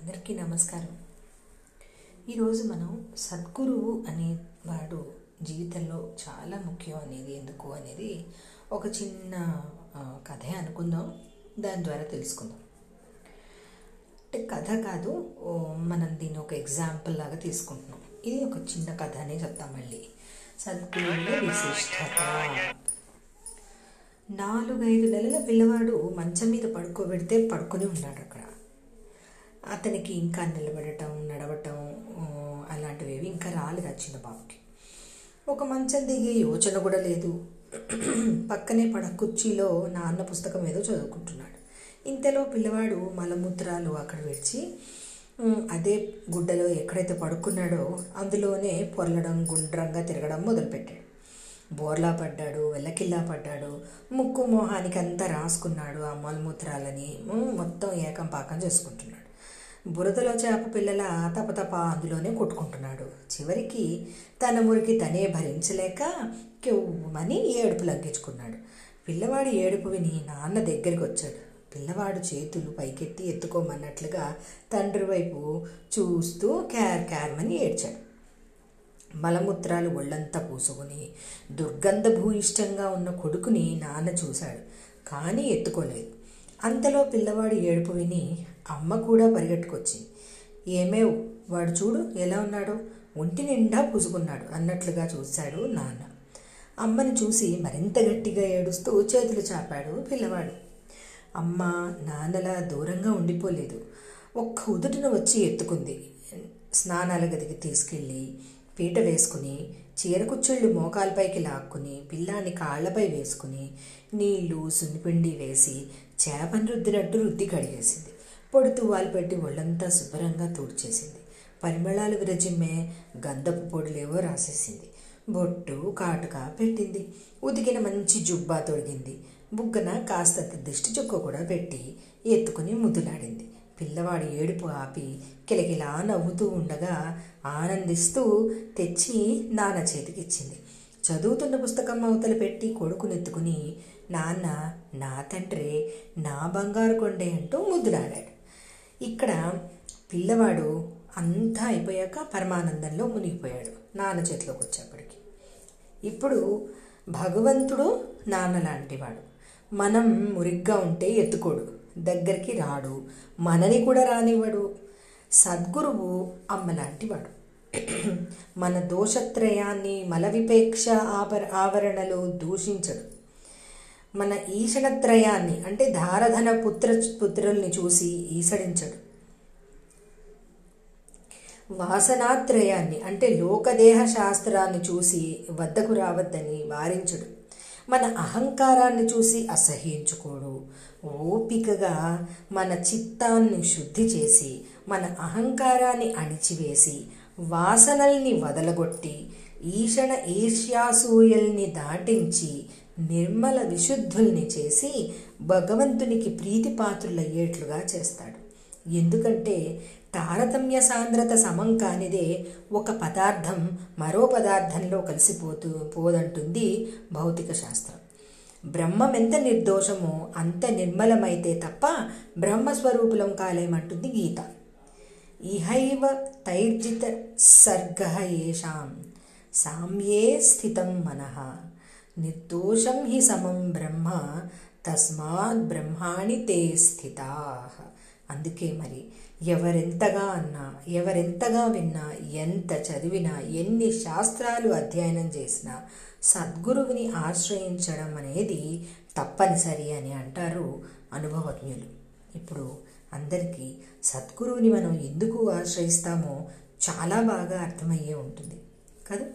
అందరికీ నమస్కారం. ఈరోజు మనం సద్గురువు అనేవాడు జీవితంలో చాలా ముఖ్యం అనేది ఎందుకు అనేది ఒక చిన్న కథే అనుకుందాం. దాని ద్వారా తెలుసుకుందాం. అంటే కథ కాదు మనం దీన్ని ఒక ఎగ్జాంపుల్ లాగా తీసుకుంటున్నాం. ఇది ఒక చిన్న కథ అనే చెప్తాం మళ్ళీ. సద్గురువుల విశిష్టత. నాలుగైదు నెలల పిల్లవాడు మంచం మీద పడుకోబెడితే పడుకొని ఉన్నాడు అక్కడ అతనికి ఇంకా నిలబడటం నడవటం అలాంటివి ఏవి ఇంకా రాలేదు ఆ చిన్న బాబుకి. ఒక మంచం దిగే యోచన కూడా లేదు. పక్కనే పడ కుర్చీలో నాన్న పుస్తకం ఏదో చదువుకుంటున్నాడు. ఇంతలో పిల్లవాడు మలమూత్రాలు అక్కడ విడిచి అదే గుడ్డలో ఎక్కడైతే పడుకున్నాడో అందులోనే పొరలడం గుండ్రంగా తిరగడం మొదలుపెట్టాడు. బోర్లా పడ్డాడు వెల్లకిల్లా పడ్డాడు ముక్కు మొహానికి అంతా రాసుకున్నాడు ఆ మలమూత్రాలని. మొత్తం ఏకం పాకం చేసుకుంటున్నాడు. బురదలో చేప పిల్లల తపతప అందులోనే కొట్టుకుంటున్నాడు. చివరికి తన మురికి తనే భరించలేక కెవ్వమని ఏడుపు లగ్గించుకున్నాడు. పిల్లవాడి ఏడుపు విని నాన్న దగ్గరికి వచ్చాడు పిల్లవాడు చేతులు పైకెత్తి ఎత్తుకోమన్నట్లుగా తండ్రి వైపు చూస్తూ క్యార్ క్యార్మని ఏడ్చాడు. మలమూత్రాలు ఒళ్ళంతా పూసుకుని దుర్గంధ భూయిష్టంగా ఉన్న కొడుకుని నాన్న చూశాడు కానీ ఎత్తుకోలేదు. అంతలో పిల్లవాడి ఏడుపు విని అమ్మ కూడా పరిగెట్టుకొచ్చింది. ఏమేవ్ వాడు చూడు ఎలా ఉన్నాడో ఒంటి నిండా పూసుకున్నాడు అన్నట్లుగా చూశాడు నాన్న. అమ్మని చూసి మరింత గట్టిగా ఏడుస్తూ చేతులు చాపాడు పిల్లవాడు. అమ్మ నాన్నలా దూరంగా ఉండిపోలేదు. ఒక్క ఉదుటిన వచ్చి ఎత్తుకుంది. స్నానాల గదికి తీసుకెళ్ళి పీట వేసుకుని చీరకుచ్చుళ్ళు మోకాలపైకి లాక్కుని పిల్లాన్ని కాళ్ళపై వేసుకుని నీళ్ళు సున్నిపిండి వేసి చేపను రుద్దినట్టు రుద్ది కడిగేసింది. పొడి తువ్వాలు పెట్టి ఒళ్ళంతా శుభ్రంగా తుడిచేసింది. పరిమళాలు విరజిమ్మే గంధపు పొడులేవో రాసేసింది. బొట్టు కాటుక పెట్టింది. ఉతికిన మంచి జుబ్బా తొడిగింది. బుగ్గన కాస్తంత దిష్టి చుక్క కూడా పెట్టి ఎత్తుకుని ముద్దులాడింది. పిల్లవాడి ఏడుపు ఆపి కిలకిలా నవ్వుతూ ఉండగా ఆనందిస్తూ తెచ్చి నాన్న చేతికిచ్చింది చదువుతున్న పుస్తకం అవతల పెట్టి కొడుకునెత్తుకుని నాన్న నా తండ్రి నా బంగారు కొండే అంటూ ముద్దులాడాడు. ఇక్కడ పిల్లవాడు అంతా అయిపోయాక పరమానందంలో మునిగిపోయాడు నాన్న చేతిలోకి వచ్చేప్పటికి. ఇప్పుడు భగవంతుడు నాన్న లాంటివాడు. మనం మురిగ్గా ఉంటే ఎత్తుకోడు దగ్గరికి రాడు మనని కూడా రానివ్వడు. సద్గురువు అమ్మ లాంటివాడు. మన దోషత్రయాన్ని మల విపేక్ష ఆవర ఆవరణలో దూషించడు. మన ఈషణత్రయాన్ని అంటే ధారధన పుత్ర పుత్రుల్ని చూసి ఈసడించడు. వాసనాత్రయాన్ని అంటే లోకదేహ శాస్త్రాన్ని చూసి వద్దకు రావద్దని వారించడు. మన అహంకారాన్ని చూసి అసహ్యించుకోడు. ఓపికగా మన చిత్తాన్ని శుద్ధి చేసి మన అహంకారాన్ని అణిచివేసి వాసనల్ని వదలగొట్టి ఈషణ ఈర్ష్యాసూయల్ని దాటించి నిర్మల విశుద్ధుల్ని చేసి భగవంతునికి ప్రీతిపాత్రులయ్యేట్లుగా చేస్తాడు. ఎందుకంటే తారతమ్య సాంద్రత సమం కానిదే ఒక పదార్థం మరో పదార్థంలో కలిసిపోతూ పోదంటుంది భౌతిక శాస్త్రం. బ్రహ్మం ఎంత నిర్దోషమో అంత నిర్మలమైతే తప్ప బ్రహ్మస్వరూపులం కాలేమంటుంది గీత. ఇహైవ తైర్జిత సర్గ ఏషాం సామ్యే స్థితం మనః. నిర్దోషం హి సమం బ్రహ్మ తస్మాత్ బ్రహ్మాణి తే స్థితా. అందుకే మరి ఎవరెంతగా అన్నా ఎవరెంతగా విన్నా ఎంత చదివినా ఎన్ని శాస్త్రాలు అధ్యయనం చేసినా సద్గురువుని ఆశ్రయించడం అనేది తప్పనిసరి అని అంటారు అనుభవజ్ఞులు. ఇప్పుడు అందరికీ సద్గురువుని మనం ఎందుకు ఆశ్రయిస్తామో చాలా బాగా అర్థమయ్యే ఉంటుంది. కదా?